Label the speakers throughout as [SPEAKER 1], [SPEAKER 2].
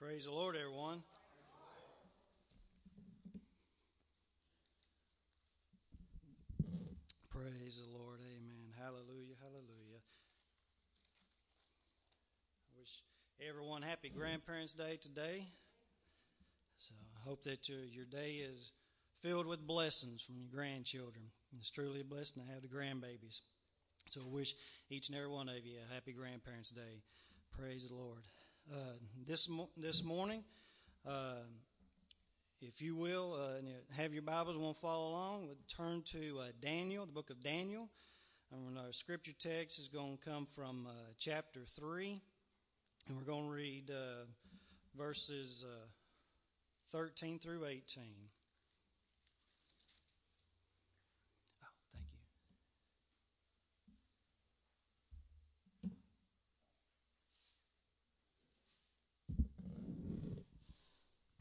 [SPEAKER 1] Praise the Lord, everyone. Praise the Lord. Amen. Hallelujah. Hallelujah. I wish everyone happy Grandparents' Day today. So I hope that your, your day is filled with blessings from your grandchildren. It's truly a blessing to have the grandbabies. So I wish each and every one of you a happy Grandparents' Day. Praise the Lord. Uh, this mo- this morning, uh, if you will, uh, have your Bibles, want to follow along, we'll turn to uh, Daniel, the book of Daniel. And our scripture text is going to come from uh, chapter 3, and we're going to read verses 13 through 18.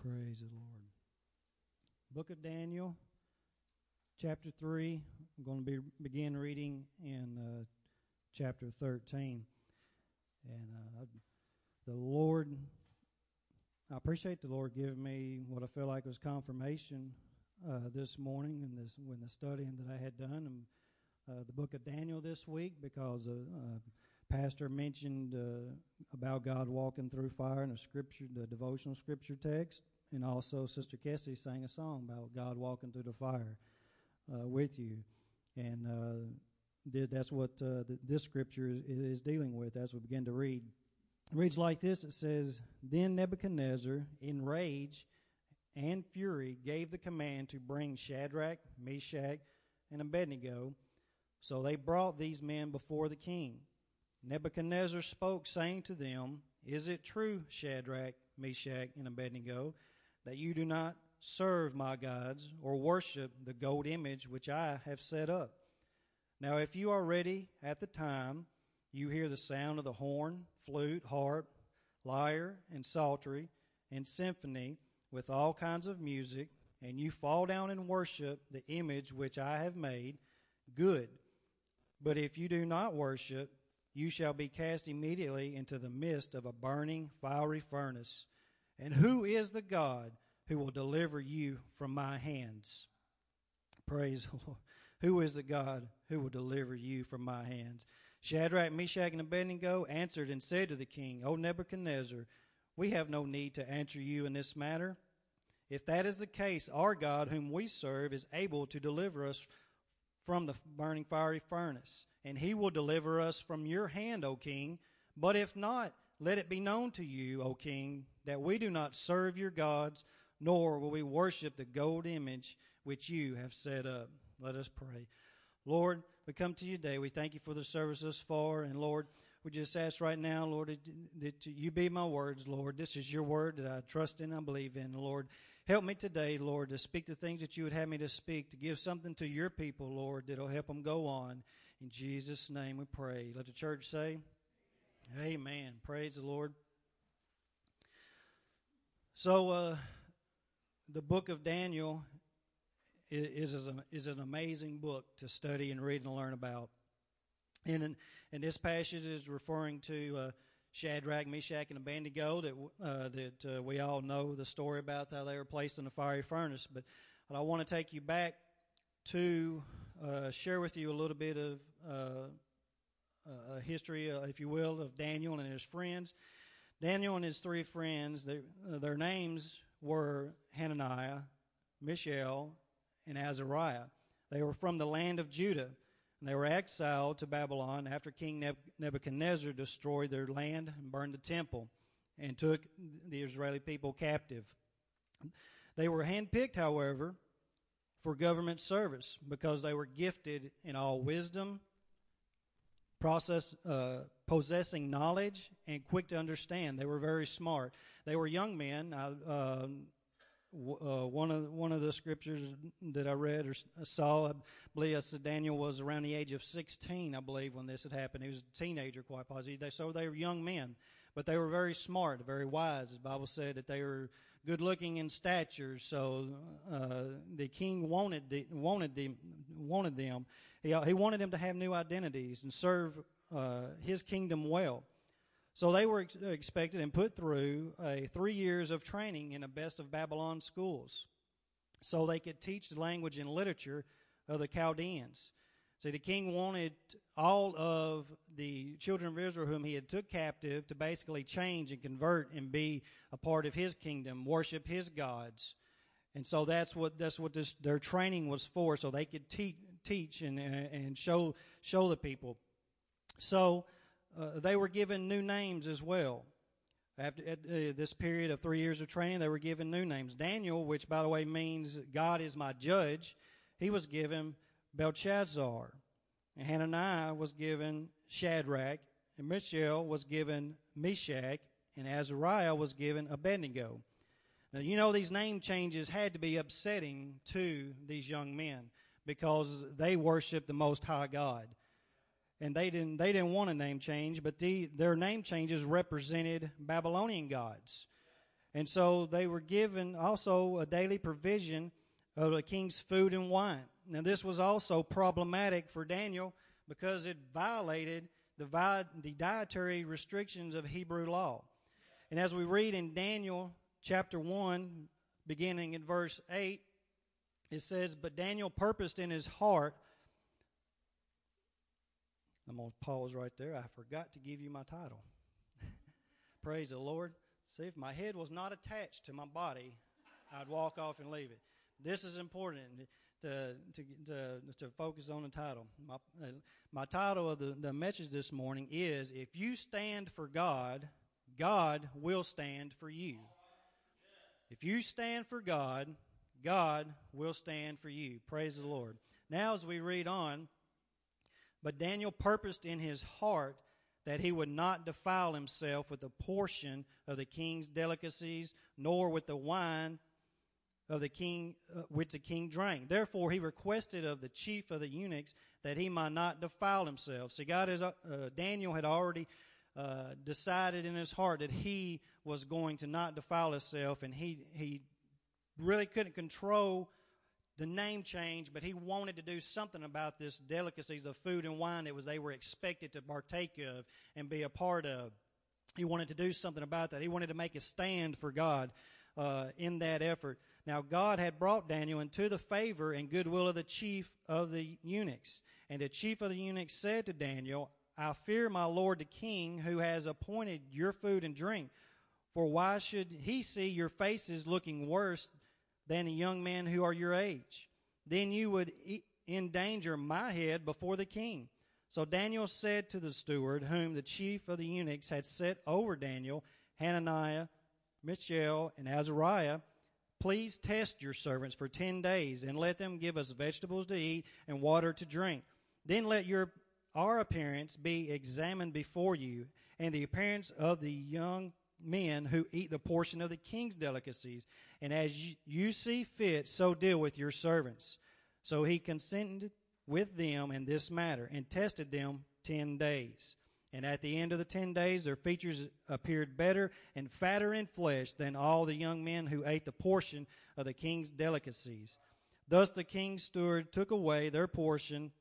[SPEAKER 1] Praise the Lord. Book of Daniel, chapter 3. I'm going to be, begin reading in uh, chapter 13. And uh, the Lord, I appreciate the Lord giving me what I feel like was confirmation uh, this morning in this when the studying that I had done in uh, the book of Daniel this week because a uh, pastor mentioned uh, about God walking through fire in a scripture, the devotional scripture text and also Sister Kessie sang a song about God walking through the fire uh, with you, and uh, that's what uh, this scripture is, is, dealing with as we begin to read. It reads like this: It says, "Then Nebuchadnezzar, in rage and fury, gave the command to bring Shadrach, Meshach, and Abednego. So they brought these men before the king." Nebuchadnezzar spoke, saying to them, Is it true, Shadrach, Meshach, and Abednego, that you do not serve my gods or worship the gold image which I have set up. Now, if you are ready at the time, you hear the sound of the horn, flute, harp, lyre, and psaltery, and symphony with all kinds of music, and you fall down and worship the image which I have made, good. But if you do not worship, you shall be cast immediately into the midst of a burning, fiery furnace. And who is the God who will deliver you from my hands? Praise the Lord. Who is the God who will deliver you from my hands? Shadrach, Meshach, and Abednego answered and said to the king, O Nebuchadnezzar, we have no need to answer you in this matter. If that is the case, our God, whom we serve, is able to deliver us from the burning fiery furnace, and he will deliver us from your hand, O king. But if not, let it be known to you, O king, that we do not serve your gods, nor will we worship the gold image which you have set up. Let us pray. Lord, we come to you today. We thank you for the service thus far. And Lord, we just ask right now, Lord, that you be my words, Lord. This is your word that I trust in and believe in. Lord, help me today, Lord, to speak the things that you would have me to speak, to give something to your people, Lord, that'll help them go on. In Jesus' name we pray. Let the church say, Amen. Praise the Lord. So, uh, the book of Daniel is, is, a, is, an amazing book to study and read and learn about. And, and this passage is referring to uh, Shadrach, Meshach, and Abednego that, uh, that uh, we all know the story about how they were placed in the fiery furnace. But, but I want to take you back to uh, share with you a little bit of uh, a history, uh, if you will, of Daniel and his friends. Daniel and his three friends, they, uh, their names were Hananiah, Mishael, and Azariah. They were from the land of Judah, and they were exiled to Babylon after King Nebuchadnezzar destroyed their land and burned the temple and took the Israeli people captive. They were handpicked, however, for government service because they were gifted in all wisdom process, uh, possessing knowledge and quick to understand. They were very smart. They were young men. I, uh, uh, one of one of the scriptures that I read or saw, I believe said Daniel was around the age of 16, I believe, when this had happened. He was a teenager, quite possibly. They, so they were young men, but they were very smart, very wise. The Bible said that they were good looking in stature. So uh, the king wanted the, wanted them wanted them. He, he wanted them to have new identities and serve uh, his kingdom well. So they were expected and put through a three years of training in the best of Babylon schools so they could teach the language and literature of the Chaldeans. See, the king wanted all of the children of Israel whom he had took captive to basically change and convert and be a part of his kingdom, worship his gods. And so that's what that's what this their training was for, so they could teach teach and and show show the people. So uh, they were given new names as well. After uh, this period of three years of training, they were given new names. Daniel, which by the way means God is my judge, he was given Belshazzar. And Hananiah was given Shadrach, and Mishael was given Meshach, and Azariah was given Abednego. Now, you know, these name changes had to be upsetting to these young men because they worshiped the Most High God. And they didn't, they didn't want a name change, but the, their name changes represented Babylonian gods. And so they were given also a daily provision of the king's food and wine. Now, this was also problematic for Daniel because it violated the, the dietary restrictions of Hebrew law. And as we read in Daniel chapter 1, beginning in verse 8, it says, But Daniel purposed in his heart. I'm going to pause right there. I forgot to give you my title. Praise the Lord. See, if my head was not attached to my body, I'd walk off and leave it. This is important to, to, to, to focus on the title. My, my title of the, the message this morning is If you stand for God, God will stand for you. If you stand for God, God will stand for you. Praise the Lord. Now, as we read on, but Daniel purposed in his heart that he would not defile himself with a portion of the king's delicacies, nor with the wine of the king uh, which the king drank. Therefore, he requested of the chief of the eunuchs that he might not defile himself. See, God is, uh, Daniel had already uh, decided in his heart that he was going to not defile himself, and he he really couldn't control the name change, but he wanted to do something about this delicacies of food and wine that was they were expected to partake of and be a part of. He wanted to do something about that. He wanted to make a stand for God uh, in that effort. Now, God had brought Daniel into the favor and goodwill of the chief of the eunuchs. And the chief of the eunuchs said to Daniel, I fear my lord the king, who has appointed your food and drink. For why should he see your faces looking worse than a young man who are your age? Then you would endanger my head before the king. So Daniel said to the steward, whom the chief of the eunuchs had set over Daniel, Hananiah, Mishael, and Azariah, Please test your servants for ten days, and let them give us vegetables to eat and water to drink. Then let your our appearance be examined before you, and the appearance of the young men who eat the portion of the king's delicacies. And as you see fit, so deal with your servants. So he consented with them in this matter, and tested them ten days. And at the end of the ten days, their features appeared better and fatter in flesh than all the young men who ate the portion of the king's delicacies. Thus the king's steward took away their portion.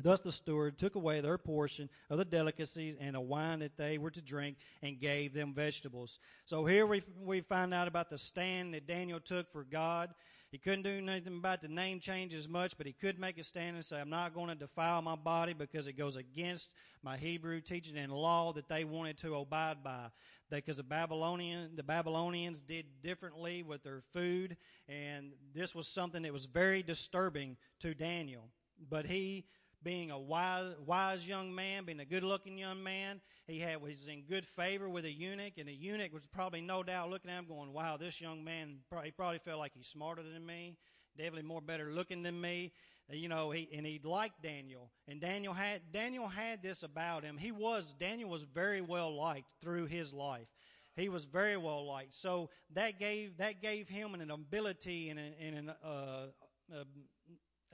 [SPEAKER 1] Thus the steward took away their portion of the delicacies and the wine that they were to drink and gave them vegetables. So here we, we find out about the stand that Daniel took for God. He couldn't do anything about the name change as much, but he could make a stand and say, I'm not going to defile my body because it goes against my Hebrew teaching and law that they wanted to abide by. Because the Babylonian, the Babylonians did differently with their food, and this was something that was very disturbing to Daniel. But he being a wise, wise young man, being a good looking young man. He had he was in good favor with a eunuch, and the eunuch was probably no doubt looking at him, going, "Wow, this young man he probably felt like he's smarter than me, definitely more better looking than me." You know, he and he liked Daniel, and Daniel had Daniel had this about him. He was Daniel was very well liked through his life he was very well liked. So that gave that gave him an ability and an, and an uh,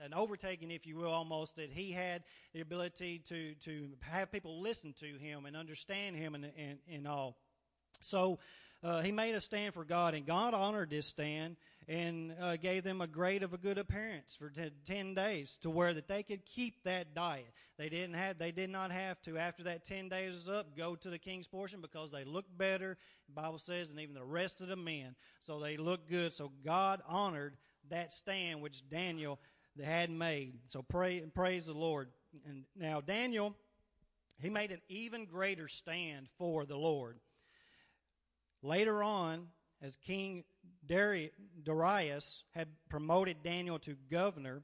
[SPEAKER 1] an overtaking, if you will, almost that he had the ability to to have people listen to him and understand him and and, and all. So uh, he made a stand for God, and God honored this stand and uh, gave them a grade of a good appearance for t- 10 days to where that they could keep that diet. They didn't have, they did not have to, after that 10 days was up, go to the king's portion because they looked better, the Bible says, and even the rest of the men. So they looked good. So God honored that stand which Daniel had made. So pray, praise the Lord. And now Daniel, he made an even greater stand for the Lord. Later on, as King Darius had promoted Daniel to governor,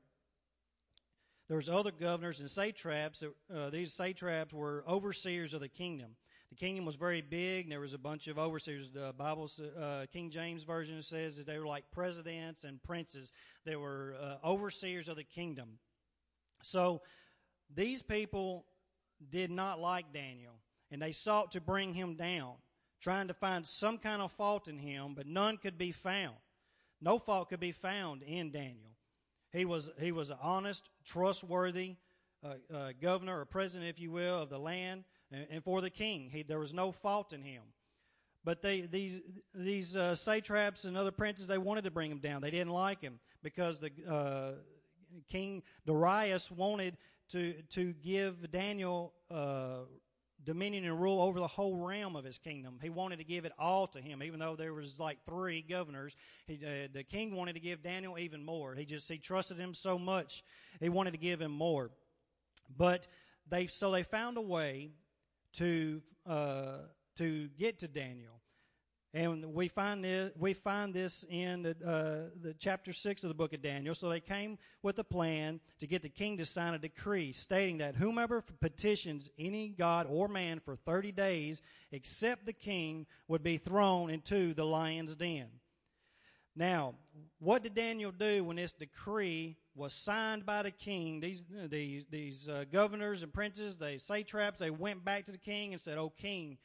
[SPEAKER 1] there was other governors and satraps. uh, these satraps were overseers of the kingdom. The kingdom was very big, and there was a bunch of overseers. The Bible, uh, King James version says that they were like presidents and princes. They were uh, overseers of the kingdom. So these people did not like Daniel, and they sought to bring him down trying to find some kind of fault in him, but none could be found. No fault could be found in Daniel. He was, he was an honest, trustworthy uh, uh, governor or president, if you will, of the land and, and for the king. He, there was no fault in him. But they, these, these uh, satraps and other princes, they wanted to bring him down. They didn't like him because the uh, King Darius wanted to, to give Daniel uh, dominion and rule over the whole realm of his kingdom. He wanted to give it all to him, even though there was like three governors. He, uh, the king wanted to give Daniel even more. He just he trusted him so much, he wanted to give him more. But they so they found a way to uh, to get to Daniel. And we find this, we find this in the, uh, the chapter 6 of the book of Daniel. So they came with a plan to get the king to sign a decree stating that whomever petitions any god or man for 30 days except the king would be thrown into the lion's den. Now, what did Daniel do when this decree was signed by the king? These, these, these uh, governors and princes, they satraps, they went back to the king and said, Oh, king,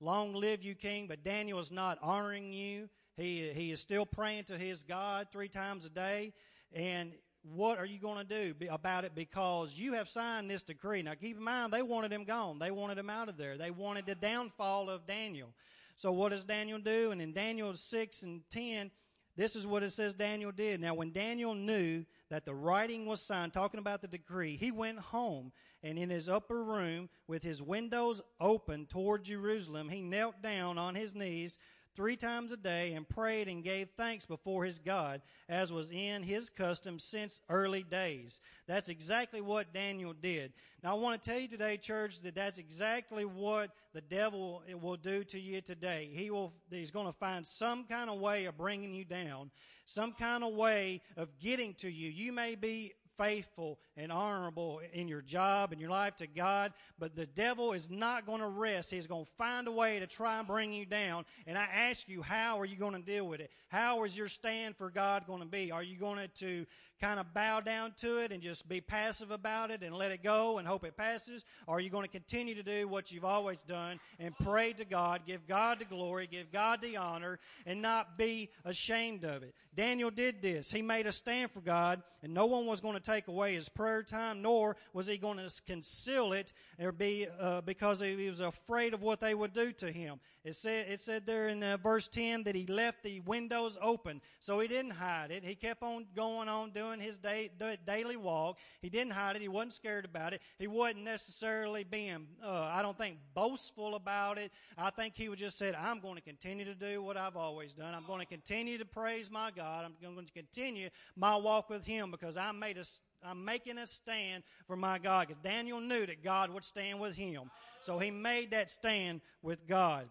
[SPEAKER 1] Long live you, king. But Daniel is not honoring you. He, he is still praying to his God three times a day. And what are you going to do about it because you have signed this decree? Now, keep in mind, they wanted him gone. They wanted him out of there. They wanted the downfall of Daniel. So, what does Daniel do? And in Daniel 6 and 10, this is what it says Daniel did. Now, when Daniel knew that the writing was signed, talking about the decree, he went home and in his upper room, with his windows open toward Jerusalem, he knelt down on his knees three times a day and prayed and gave thanks before his God, as was in his custom since early days. That's exactly what Daniel did. Now, I want to tell you today, church, that that's exactly what the devil will do to you today. He will, he's going to find some kind of way of bringing you down, some kind of way of getting to you. You may be faithful and honorable in your job and your life to God, but the devil is not going to rest. He's going to find a way to try and bring you down. And I ask you, how are you going to deal with it? How is your stand for God going to be? Are you going to kind of bow down to it and just be passive about it and let it go and hope it passes? Or are you going to continue to do what you've always done and pray to God, give God the glory, give God the honor, and not be ashamed of it? Daniel did this. He made a stand for God, and no one was going to take away his prayer time, nor was he going to conceal it or be uh, because he was afraid of what they would do to him. It said, it said there in uh, verse 10 that he left the windows open, so he didn't hide it. He kept on going on doing his day, daily walk. He didn't hide it. He wasn't scared about it. He wasn't necessarily being, uh, I don't think, boastful about it. I think he was just said, I'm going to continue to do what I've always done. I'm going to continue to praise my God. I'm going to continue my walk with him because I made a I'm making a stand for my God. Because Daniel knew that God would stand with him. So he made that stand with God.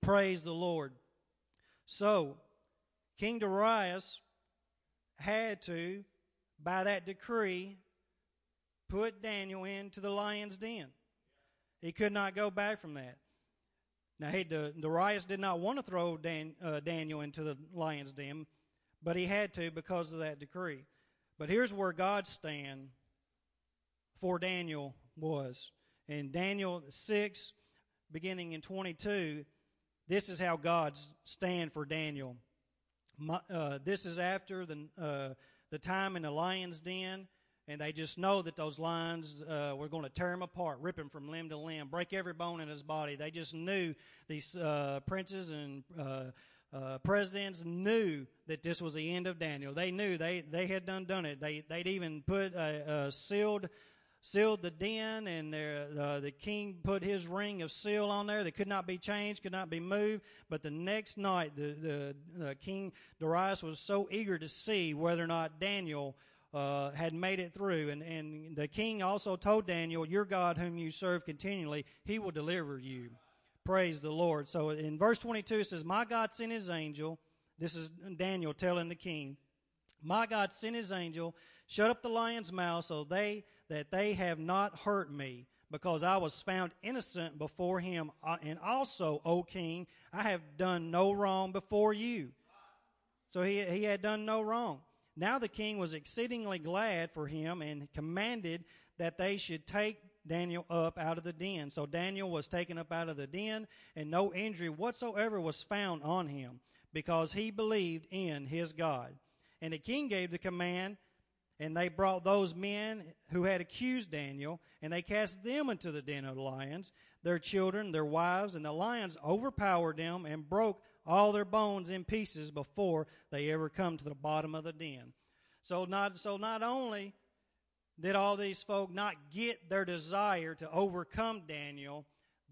[SPEAKER 1] Praise the Lord. So, King Darius had to, by that decree, put Daniel into the lion's den. He could not go back from that. Now, he, Darius did not want to throw Dan, uh, Daniel into the lion's den, but he had to because of that decree. But here's where God's stand for Daniel was. In Daniel 6, beginning in 22, this is how God's stand for Daniel. My, uh, this is after the, uh, the time in the lion's den, and they just know that those lions uh, were going to tear him apart, rip him from limb to limb, break every bone in his body. They just knew these uh, princes and uh, uh, presidents knew that this was the end of Daniel. They knew they they had done done it. They they'd even put a, a sealed sealed the den, and uh, the king put his ring of seal on there that could not be changed, could not be moved. But the next night, the, the, the king Darius was so eager to see whether or not Daniel uh, had made it through. And, and the king also told Daniel, Your God, whom you serve continually, he will deliver you. Praise the Lord. So in verse 22, it says, My God sent his angel. This is Daniel telling the king, My God sent his angel, shut up the lion's mouth so they that they have not hurt me because I was found innocent before him. Uh, and also, O king, I have done no wrong before you. So he, he had done no wrong. Now the king was exceedingly glad for him and commanded that they should take Daniel up out of the den. So Daniel was taken up out of the den, and no injury whatsoever was found on him, because he believed in his God. And the king gave the command, and they brought those men who had accused Daniel, and they cast them into the den of the lions, their children, their wives, and the lions overpowered them and broke all their bones in pieces before they ever come to the bottom of the den. So not so not only did all these folk not get their desire to overcome Daniel,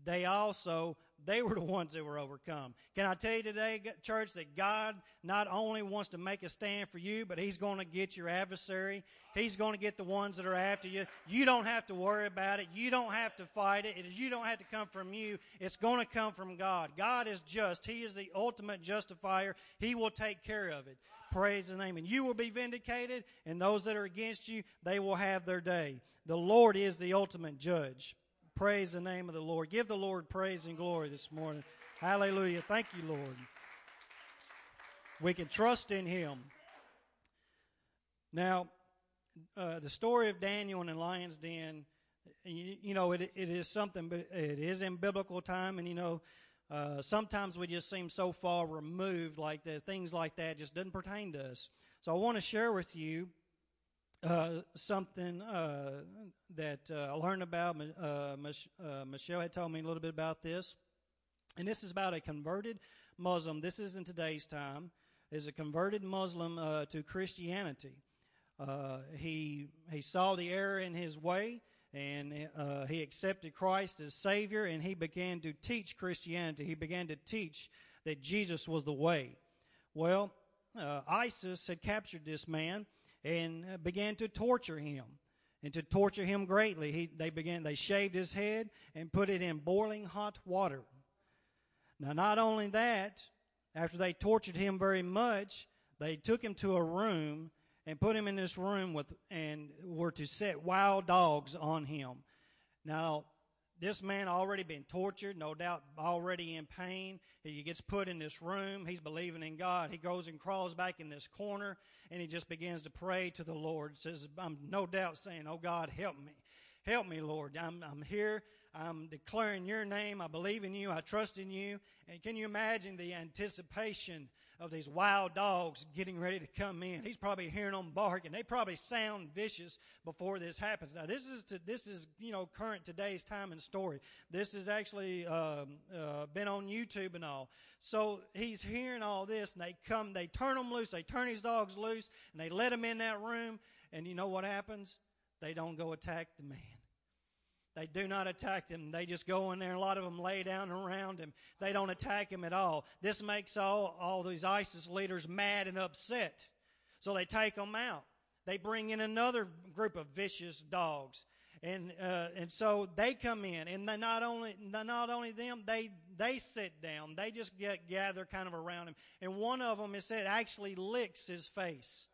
[SPEAKER 1] they also they were the ones that were overcome. Can I tell you today, church, that God not only wants to make a stand for you, but He's going to get your adversary. He's going to get the ones that are after you. You don't have to worry about it. You don't have to fight it. You don't have to come from you. It's going to come from God. God is just. He is the ultimate justifier. He will take care of it. Praise the name. And you will be vindicated, and those that are against you, they will have their day. The Lord is the ultimate judge. Praise the name of the Lord. Give the Lord praise and glory this morning. Hallelujah. Thank you, Lord. We can trust in Him. Now, uh, the story of Daniel in the lion's den, you, you, know, it, it is something, but it is in biblical time, and you know, uh, sometimes we just seem so far removed, like things like that just doesn't pertain to us. So I want to share with you uh, something uh, that uh, I learned about. Uh, Mich- Michelle had told me a little bit about this, and this is about a converted Muslim. This is in today's time. Is a converted Muslim to Christianity. he he saw the error in his way, and he accepted Christ as Savior, and he began to teach Christianity. He began to teach that Jesus was the way. Well, ISIS had captured this man and uh, began to torture him and to torture him greatly. He, they began, they shaved his head and put it in boiling hot water. Now, not only that, after they tortured him very much, they took him to a room and put him in this room with, and were to set wild dogs on him. Now, this man already been tortured, no doubt already in pain. He gets put in this room. He's believing in God. He goes and crawls back in this corner and he just begins to pray to the Lord. Says, I'm no doubt saying, Oh God, help me. Help me, Lord. I'm, I'm here. I'm declaring your name. I believe in you. I trust in you. And can you imagine the anticipation of these wild dogs getting ready to come in. He's probably hearing them bark, and they probably sound vicious before this happens. Now, this is to, this is you know current today's time and story. This has actually um, uh, been on YouTube and all. So he's hearing all this, and they come, they turn them loose, they turn his dogs loose, and they let him in that room. And you know what happens? They don't go attack the man. They do not attack him. They just go in there. A lot of them lay down around him. They don't attack him at all. This makes all, all these ISIS leaders mad and upset. So they take them out. They bring in another group of vicious dogs. And, uh, and so they come in, and they not only not only them, they they sit down. They just get gather kind of around him, and one of them, is said, actually licks his face,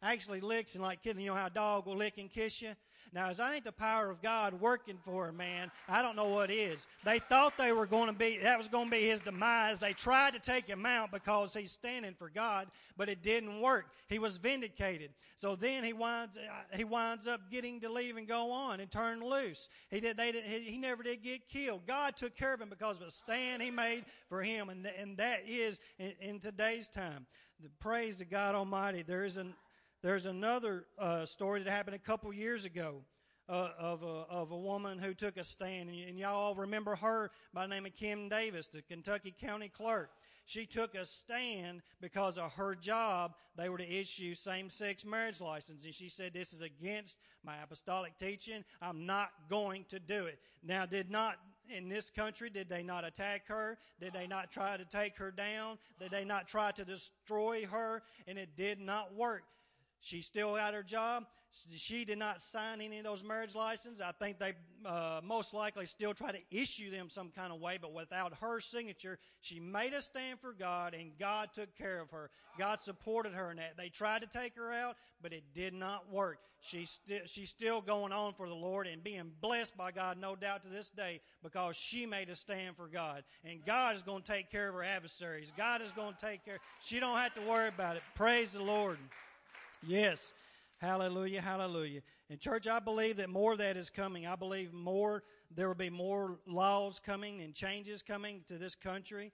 [SPEAKER 1] actually licks and like you know how a dog will lick and kiss you. Now, as that ain't the power of God working for a man, I don't know what is. They thought they were going to be, that was going to be his demise. They tried to take him out because he's standing for God, but it didn't work. He was vindicated. So then he winds, uh, he winds up getting to leave and go on and turn loose. He did, they did, he, he never did get killed. God took care of him because of a stand he made for him, and, and that is in, in today's time. The praise to God Almighty. There is an, There's another uh, story that happened a couple years ago. Uh, of a of a woman who took a stand, and, y- and y'all all remember her by the name of Kim Davis, the Kentucky County Clerk. She took a stand because of her job. They were to issue same-sex marriage license, and she said, "This is against my apostolic teaching. I'm not going to do it." Now, did not in this country did they not attack her? Did they not try to take her down? Did they not try to destroy her? And it did not work. She still got her job. She did not sign any of those marriage licenses. I think they uh, most likely still try to issue them some kind of way, but without her signature, she made a stand for God, and God took care of her. God supported her in that. They tried to take her out, but it did not work. She's she's still going on for the Lord and being blessed by God, no doubt to this day, because she made a stand for God, and God is going to take care of her adversaries. God is going to take care. She don't have to worry about it. Praise the Lord. Yes. Hallelujah, hallelujah. And church, I believe that more of that is coming. I believe more, there will be more laws coming and changes coming to this country.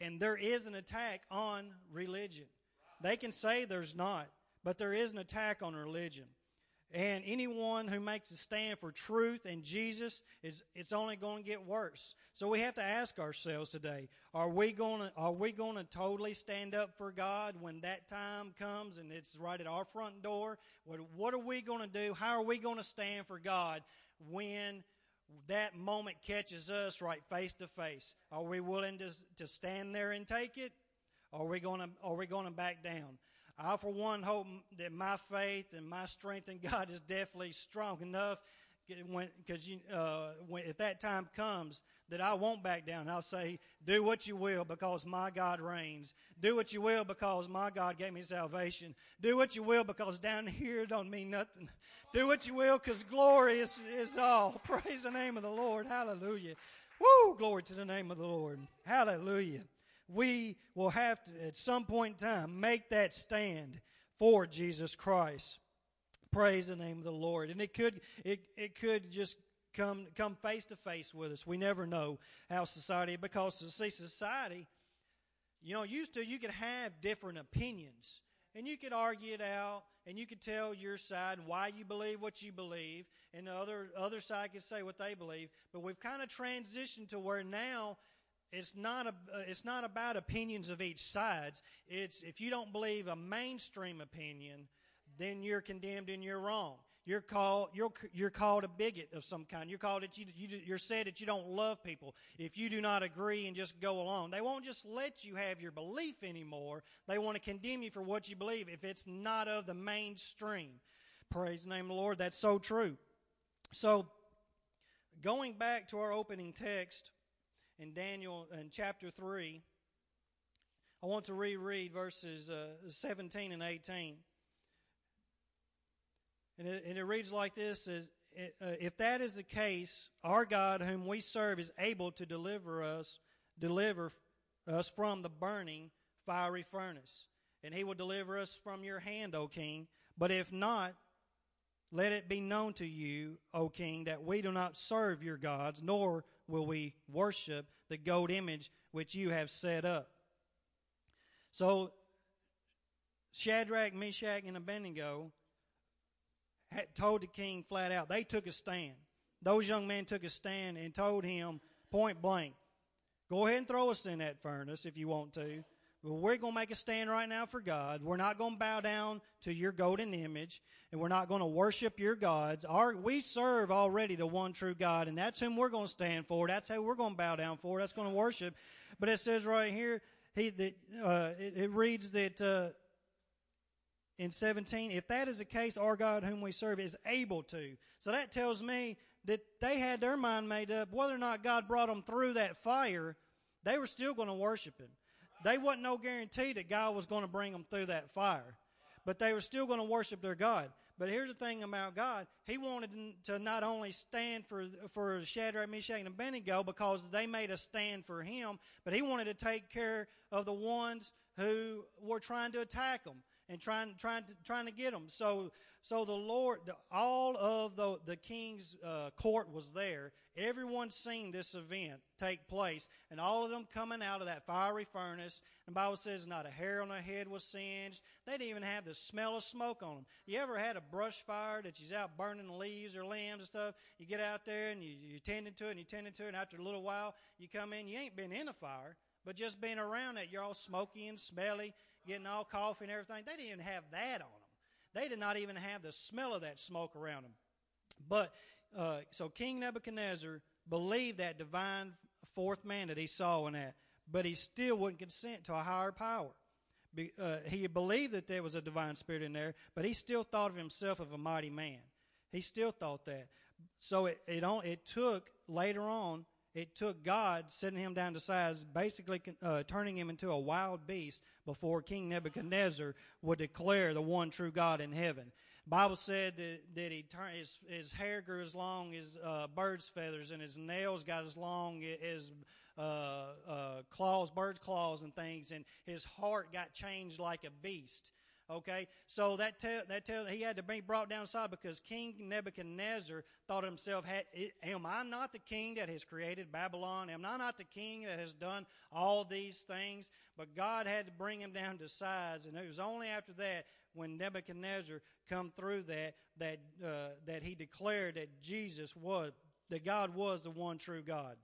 [SPEAKER 1] And there is an attack on religion. They can say there's not, but there is an attack on religion. And anyone who makes a stand for truth and Jesus is it's only going to get worse. So we have to ask ourselves today, are we going to are we going to totally stand up for God when that time comes and it's right at our front door? What what are we going to do? How are we going to stand for God when that moment catches us right face to face? Are we willing to to stand there and take it? Are we going to are we going to back down? I, for one, hope that my faith and my strength in God is definitely strong enough because uh, when, if that time comes, that I won't back down. I'll say, do what you will because my God reigns. Do what you will because my God gave me salvation. Do what you will because down here don't mean nothing. Do what you will because glory is, is all. Praise the name of the Lord. Hallelujah. Woo! Glory to the name of the Lord. Hallelujah we will have to, at some point in time, make that stand for Jesus Christ. Praise the name of the Lord. And it could, it, it could just come, come face to face with us. We never know how society, because to see society, you know, used to, you could have different opinions and you could argue it out and you could tell your side why you believe what you believe and the other other side could say what they believe but we've kind of transitioned to where now it's not a, uh, it's not about opinions of each sides. It's if you don't believe a mainstream opinion, then you're condemned and you're wrong. You're called you're you're called a bigot of some kind. You're called that you, you you're said that you don't love people if you do not agree and just go along. They won't just let you have your belief anymore. They want to condemn you for what you believe if it's not of the mainstream. Praise the name of the Lord. That's so true. So going back to our opening text in Daniel in chapter 3. I want to reread verses uh, 17 and 18. And it, and it reads like this is, uh, If that is the case, our God, whom we serve, is able to deliver us, deliver us from the burning fiery furnace. And he will deliver us from your hand, O king. But if not, let it be known to you, O king, that we do not serve your gods, nor will we worship the gold image which you have set up. So, Shadrach, Meshach, and Abednego had told the king flat out, they took a stand. Those young men took a stand and told him point blank, go ahead and throw us in that furnace if you want to. But we're going to make a stand right now for God. We're not going to bow down to your golden image, and we're not going to worship your gods. Our, we serve already the one true God, and that's whom we're going to stand for. That's who we're going to bow down for. That's going to worship. But it says right here, he that uh, it, it, reads that uh, in 17, if that is the case, our God whom we serve is able to. So that tells me that they had their mind made up whether or not God brought them through that fire, they were still going to worship Him. They wasn't no guarantee that God was going to bring them through that fire, but they were still going to worship their God. But here's the thing about God: He wanted to not only stand for for Shadrach, Meshach, and Abednego because they made a stand for Him, but He wanted to take care of the ones who were trying to attack them and trying trying to trying to get them. So so the Lord, the, all of the the king's uh, court was there. Everyone seen this event take place, and all of them coming out of that fiery furnace. And the Bible says not a hair on their head was singed. They didn't even have the smell of smoke on them. You ever had a brush fire that you's out burning leaves or limbs and stuff? You get out there and you you tending to it and you tending to it, and after a little while you come in, you ain't been in a fire, but just being around it, you're all smoky and smelly, getting all coffee and everything. They didn't even have that on them. They did not even have the smell of that smoke around them. But uh, so King Nebuchadnezzar believed that divine fourth man that he saw in that, but he still wouldn't consent to a higher power. Be, uh, he believed that there was a divine spirit in there, but he still thought of himself as a mighty man. He still thought that. So it it, on, it took later on it took God setting him down to size, basically uh, turning him into a wild beast before King Nebuchadnezzar would declare the one true God in heaven. Bible said that, that he turned, his, his hair grew as long as uh, bird's feathers, and his nails got as long as uh, uh, claws, bird's claws, and things, and his heart got changed like a beast. Okay, so that tell that tell he had to be brought down aside because King Nebuchadnezzar thought himself, "Am I not the king that has created Babylon? Am I not the king that has done all these things?" But God had to bring him down to size, and it was only after that when Nebuchadnezzar come through that that uh, that he declared that Jesus was that God was the one true God.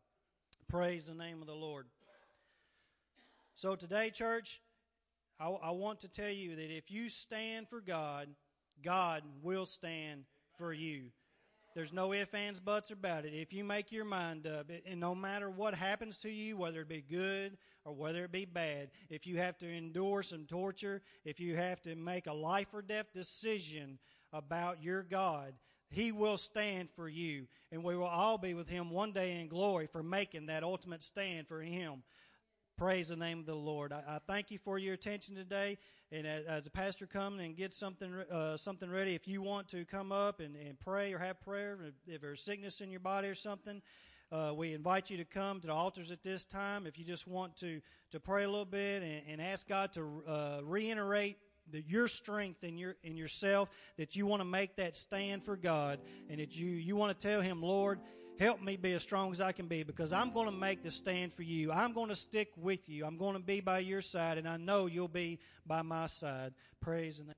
[SPEAKER 1] Praise the name of the Lord. So today, church, I, I want to tell you that if you stand for God, God will stand for you. There's no ifs, ands, buts about it. If you make your mind up, and no matter what happens to you, whether it be good or whether it be bad, if you have to endure some torture, if you have to make a life or death decision about your God, He will stand for you. And we will all be with Him one day in glory for making that ultimate stand for Him. Praise the name of the Lord. I, I thank you for your attention today. And as, as a pastor comes and gets something uh, something ready, if you want to come up and, and pray or have prayer, if, there's sickness in your body or something, uh, we invite you to come to the altars at this time. If you just want to to pray a little bit and, and ask God to uh, reiterate the, your strength in your in yourself, that you want to make that stand for God, and that you you want to tell Him, Lord. Help me be as strong as I can be because I'm going to make the stand for you. I'm going to stick with you. I'm going to be by your side, and I know you'll be by my side. Praise the name